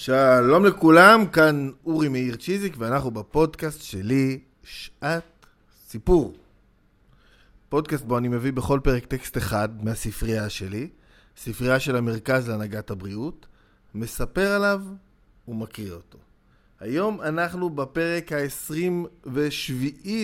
שלום לכולם, כאן אורי מאיר צ'יזיק, ואנחנו בפודקאסט שלי, שעת סיפור. פודקאסט בו אני מביא בכל פרק טקסט אחד מהספרייה שלי, ספרייה של המרכז להנהגת הבריאות, מספר עליו ומקריא אותו. היום אנחנו בפרק ה-27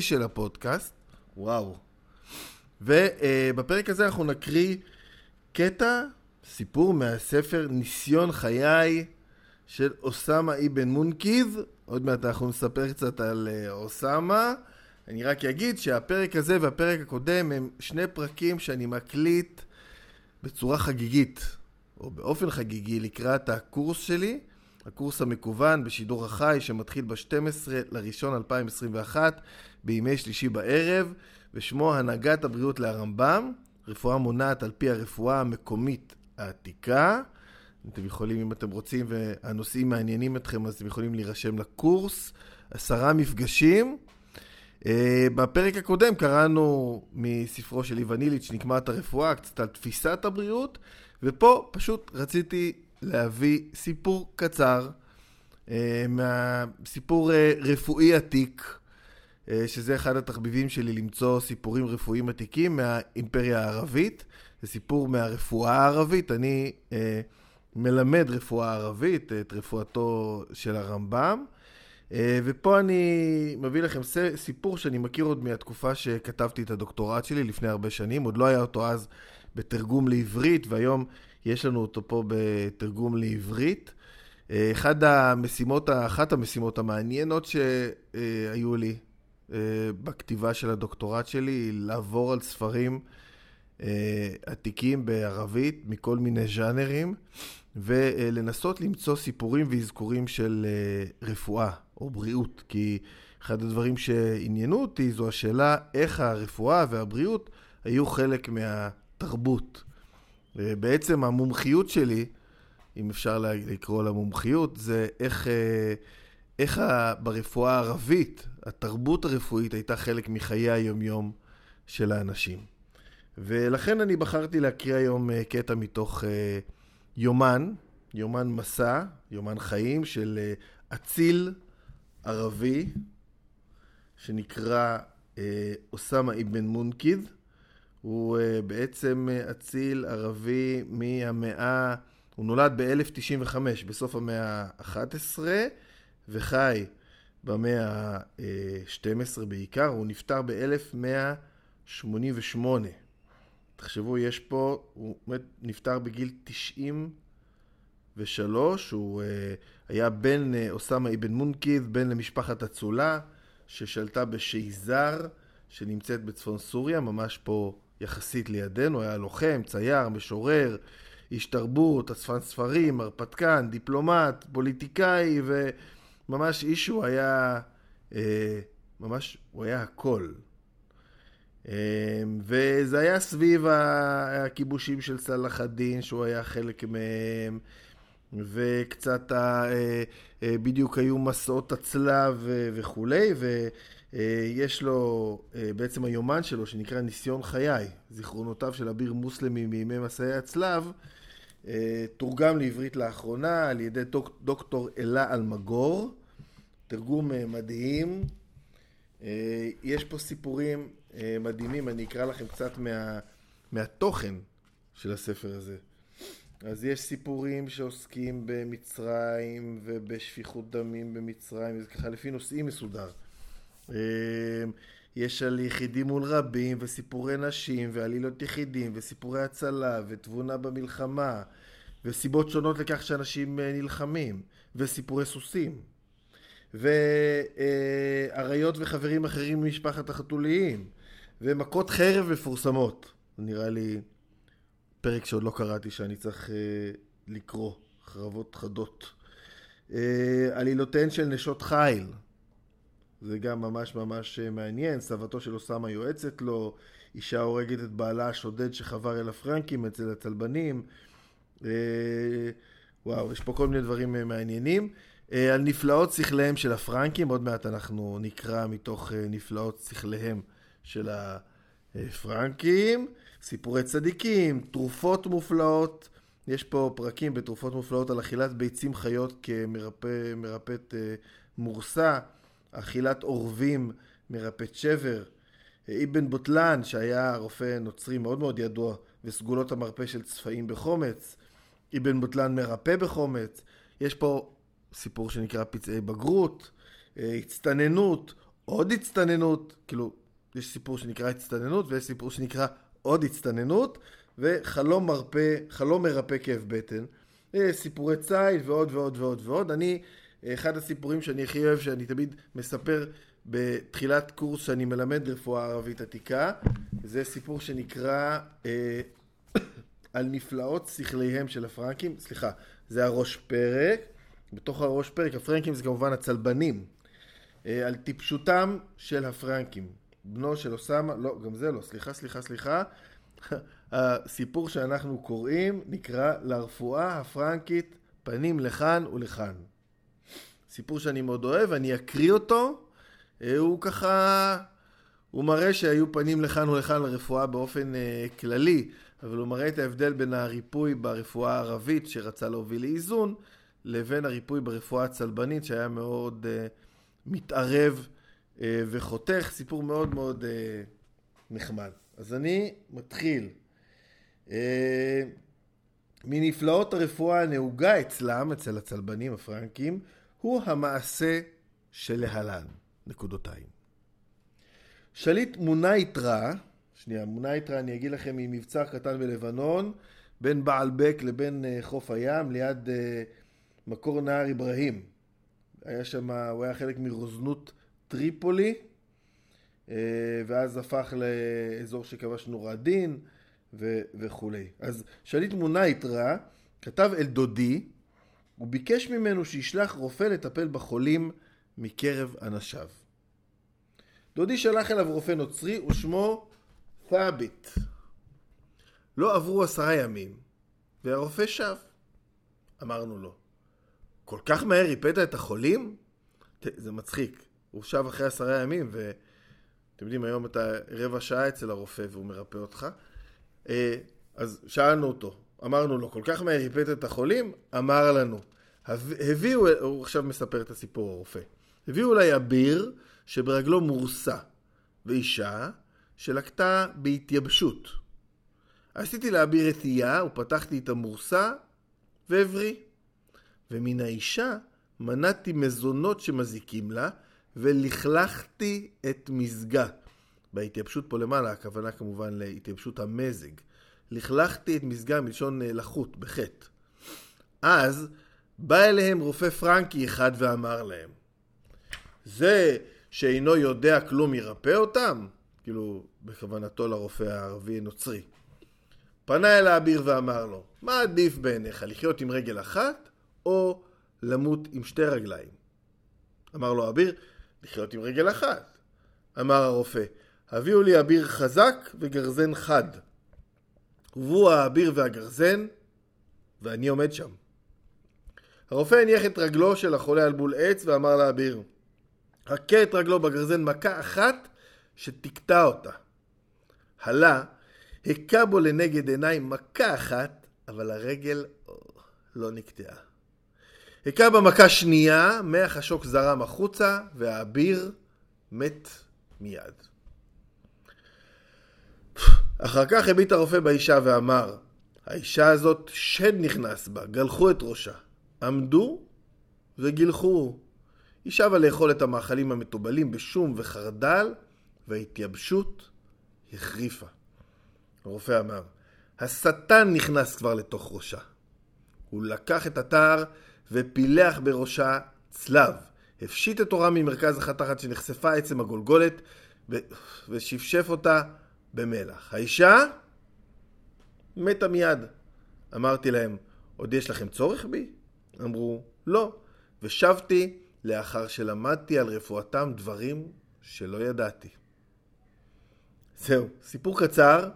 של הפודקאסט, וואו. ובפרק הזה אנחנו נקריא קטע, סיפור מהספר ניסיון חיי של אוסמה אבן מונקיז. עוד מעט אנחנו נספר קצת על אה, אוסמה. אני רק אגיד שהפרק הזה והפרק הקודם הם שני פרקים שאני מקליט בצורה חגיגית, או באופן חגיגי, לקראת הקורס שלי, הקורס המקוון בשידור החי שמתחיל ב-12 לראשון 2021 בימי שלישי בערב, ושמו הנהגת הבריאות להרמב"ם, רפואה מונעת על פי הרפואה המקומית העתיקה. אתם יכולים, אם אתם רוצים והנושאים מעניינים אתכם, אז אתם יכולים להירשם לקורס. עשרה מפגשים. Uh, בפרק הקודם קראנו מספרו של איוון איליץ', נקמת הרפואה, קצת על תפיסת הבריאות, ופה פשוט רציתי להביא סיפור קצר, uh, מהסיפור uh, רפואי עתיק, uh, שזה אחד התחביבים שלי למצוא סיפורים רפואיים עתיקים מהאימפריה הערבית. זה סיפור מהרפואה הערבית. אני... Uh, מלמד רפואה ערבית, את רפואתו של הרמב"ם. אה, ופה אני מביא לכם סיפור שאני מכיר עוד מהתקופה שכתבתי את הדוקטורט שלי לפני הרבה שנים, עוד לא היה אותו אז בתרגום לעברית, והיום יש לנו אותו פה בתרגום לעברית. אה, אחד המשימות, אחת המשימות המעניינות שהיו לי אה, בכתיבה של הדוקטורט שלי, היא לעבור על ספרים עתיקים בערבית מכל מיני ז'אנרים. ולנסות למצוא סיפורים ואזכורים של אה, רפואה או בריאות, כי אחד הדברים שעניינו אותי זו השאלה איך הרפואה והבריאות היו חלק מהתרבות. בעצם המומחיות שלי, אם אפשר לקרוא לה מומחיות, זה איך, אה, איך ברפואה הערבית, התרבות הרפואית הייתה חלק מחיי היומיום של האנשים. ולכן אני בחרתי להקריא היום אה, קטע מתוך יומן, יומן מסע, יומן חיים של אה, אציל ערבי, שנקרא אה, אוסמה אבן מונקיד. הוא אה, בעצם אציל ערבי מהמאה, הוא נולד ב-1095, בסוף המאה ה-11, וחי במאה ה-12 בעיקר, הוא נפטר ב-1188. תחשבו, יש פה, הוא נפטר בגיל 93, הוא uh, היה בן uh, אוסמה אבן מונקיד, בן למשפחת אצולה, ששלטה בשייזר, שנמצאת בצפון סוריה, ממש פה יחסית לידינו, היה לוחם, צייר, משורר, איש תרבות, אספן ספרים, הרפתקן, דיפלומט, פוליטיקאי, וממש איש הוא היה, uh, ממש, הוא היה הכל. אמ, וזה היה סביב הכיבושים של סלאח א-דין, שהוא היה חלק מהם, וקצת ה... אה, אה, בדיוק היו מסעות הצלב וכולי, ויש לו, אה, בעצם היומן שלו, שנקרא ניסיון חיי, זיכרונותיו של אביר מוסלמי מימי מסעי הצלב, תורגם לעברית לאחרונה על ידי דוק, דוקטור אלה אלמגור, תרגום מדהים. יש פה סיפורים מדהימים, אני אקרא לכם קצת מה, מהתוכן של הספר הזה. אז יש סיפורים שעוסקים במצרים ובשפיכות דמים במצרים, זה ככה לפי נושאים מסודר. אה, יש על יחידים מול רבים וסיפורי נשים ועלילות יחידים וסיפורי הצלה ותבונה במלחמה וסיבות שונות לכך שאנשים אה, נלחמים וסיפורי סוסים ואריות וחברים אחרים ממשפחת החתוליים ומכות חרב מפורסמות. נראה לי פרק שעוד לא קראתי שאני צריך uh, לקרוא, חרבות חדות. Uh, עלילותיהן של נשות חיל, זה גם ממש ממש uh, מעניין. סבתו של אוסאמה יועצת לו, אישה הורגת את בעלה השודד שחבר אל הפרנקים אצל הצלבנים. Uh, וואו, יש פה כל מיני דברים uh, מעניינים. Uh, על נפלאות שכליהם של הפרנקים, עוד מעט אנחנו נקרא מתוך נפלאות שכליהם של הפרנקים, סיפורי צדיקים, תרופות מופלאות, יש פה פרקים בתרופות מופלאות על אכילת ביצים חיות כמרפאת אה, מורסה, אכילת עורבים, מרפאת שבר. אבן בוטלן, שהיה רופא נוצרי מאוד מאוד ידוע, וסגולות המרפא של צפעים בחומץ. אבן בוטלן מרפא בחומץ. יש פה סיפור שנקרא פצעי בגרות, אה, הצטננות, עוד הצטננות, כאילו, יש סיפור שנקרא הצטננות ויש סיפור שנקרא עוד הצטננות, וחלום מרפא, חלום מרפא כאב בטן. אה, סיפורי ציד ועוד ועוד ועוד ועוד. אני, אחד הסיפורים שאני הכי אוהב, שאני תמיד מספר בתחילת קורס שאני מלמד רפואה ערבית עתיקה, זה סיפור שנקרא אה, על נפלאות שכליהם של הפרנקים, סליחה, זה הראש פרק, בתוך הראש פרק הפרנקים זה כמובן הצלבנים, אה, על טיפשותם של הפרנקים, בנו של אוסאמה, לא, גם זה לא, סליחה, סליחה, סליחה, הסיפור שאנחנו קוראים נקרא לרפואה הפרנקית פנים לכאן ולכאן. סיפור שאני מאוד אוהב, אני אקריא אותו, אה, הוא ככה, הוא מראה שהיו פנים לכאן ולכאן לרפואה באופן אה, כללי, אבל הוא מראה את ההבדל בין הריפוי ברפואה הערבית שרצה להוביל לאיזון, לבין הריפוי ברפואה הצלבנית שהיה מאוד uh, מתערב uh, וחותך, סיפור מאוד מאוד uh, נחמד. אז אני מתחיל. Uh, מנפלאות הרפואה הנהוגה אצלם, אצל הצלבנים הפרנקים, הוא המעשה שלהלן, נקודותיים. שליט מונייטרה, שנייה, מונייטרה אני אגיד לכם ממבצר קטן בלבנון, בין בעל בק לבין חוף הים, ליד מקור נהר אברהים. היה שם, הוא היה חלק מרוזנות טריפולי, uh, ואז הפך לאזור שכבשנו רדין וכולי. אז שליט מונייטרה כתב אל דודי, הוא ביקש ממנו שישלח רופא לטפל בחולים מקרב אנשיו. דודי שלח אליו רופא נוצרי ושמו ת'אביט. לא עברו עשרה ימים, והרופא שב. אמרנו לו, כל כך מהר ריפאת את החולים? זה מצחיק. הוא שב אחרי עשרה ימים, ואתם יודעים, היום אתה רבע שעה אצל הרופא והוא מרפא אותך. אה, אז שאלנו אותו, אמרנו לו, כל כך מהר ריפאת את החולים? אמר לנו. הביאו, הוא עכשיו מספר את הסיפור הרופא. הביאו אליי אביר שברגלו מורסה, ואישה שלקתה בהתייבשות. עשיתי לאביר רתייה ופתחתי את המורסה והבריא. ומן האישה מנעתי מזונות שמזיקים לה ולכלכתי את מזגה. בהתייבשות פה למעלה, הכוונה כמובן להתייבשות המזג. לכלכתי את מזגה מלשון אה, לחות, בחטא. אז בא אליהם רופא פרנקי אחד ואמר להם, זה שאינו יודע כלום ירפא אותם? כאילו, בכוונתו לרופא הערבי-נוצרי. פנה אל האביר ואמר לו, מה עדיף בעיניך, לחיות עם רגל אחת או למות עם שתי רגליים? אמר לו האביר, לחיות עם רגל אחת. אמר הרופא, הביאו לי אביר חזק וגרזן חד. הובאו האביר והגרזן, ואני עומד שם. הרופא הניח את רגלו של החולה על בול עץ ואמר לאביר, הכה את רגלו בגרזן מכה אחת שתקטע אותה. הלה הכה בו לנגד עיניים מכה אחת, אבל הרגל לא נקטעה. הכה במכה שנייה, מח השוק זרם החוצה, והאביר מת מיד. אחר כך הביט הרופא באישה ואמר, האישה הזאת שד נכנס בה, גלחו את ראשה. עמדו וגילחו. היא שבה לאכול את המאכלים המתובלים בשום וחרדל, וההתייבשות החריפה. הרופא אמר, השטן נכנס כבר לתוך ראשה. הוא לקח את התער ופילח בראשה צלב. הפשיט את תורה ממרכז החתחת שנחשפה עצם הגולגולת ו... ושפשף אותה במלח. האישה מתה מיד. אמרתי להם, עוד יש לכם צורך בי? אמרו, לא. ושבתי לאחר שלמדתי על רפואתם דברים שלא ידעתי. זהו, סיפור קצר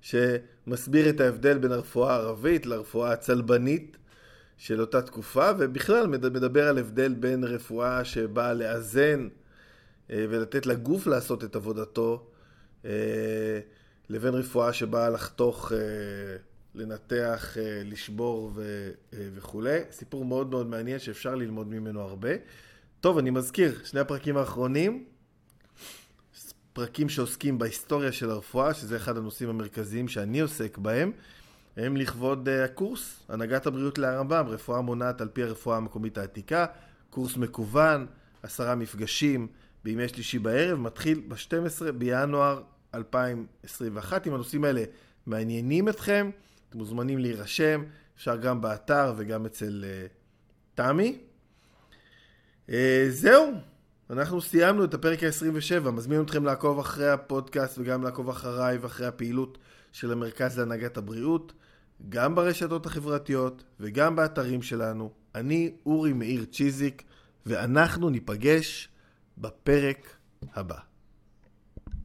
שמסביר את ההבדל בין הרפואה הערבית לרפואה הצלבנית של אותה תקופה, ובכלל מדבר על הבדל בין רפואה שבאה לאזן אה, ולתת לגוף לעשות את עבודתו, אה, לבין רפואה שבאה לחתוך, אה, לנתח, לשבור ו, וכולי. סיפור מאוד מאוד מעניין שאפשר ללמוד ממנו הרבה. טוב, אני מזכיר, שני הפרקים האחרונים, פרקים שעוסקים בהיסטוריה של הרפואה, שזה אחד הנושאים המרכזיים שאני עוסק בהם, הם לכבוד אה, הקורס, הנהגת הבריאות לרמב"ם, רפואה מונעת על פי הרפואה המקומית העתיקה, קורס מקוון, עשרה מפגשים בימי שלישי בערב, מתחיל ב-12 בינואר 2021. אם הנושאים האלה מעניינים אתכם, אתם מוזמנים להירשם, אפשר גם באתר וגם אצל uh, תמי. Uh, זהו, אנחנו סיימנו את הפרק ה-27, מזמין אתכם לעקוב אחרי הפודקאסט וגם לעקוב אחריי ואחרי הפעילות של המרכז להנהגת הבריאות, גם ברשתות החברתיות וגם באתרים שלנו. אני אורי מאיר צ'יזיק, ואנחנו ניפגש בפרק הבא.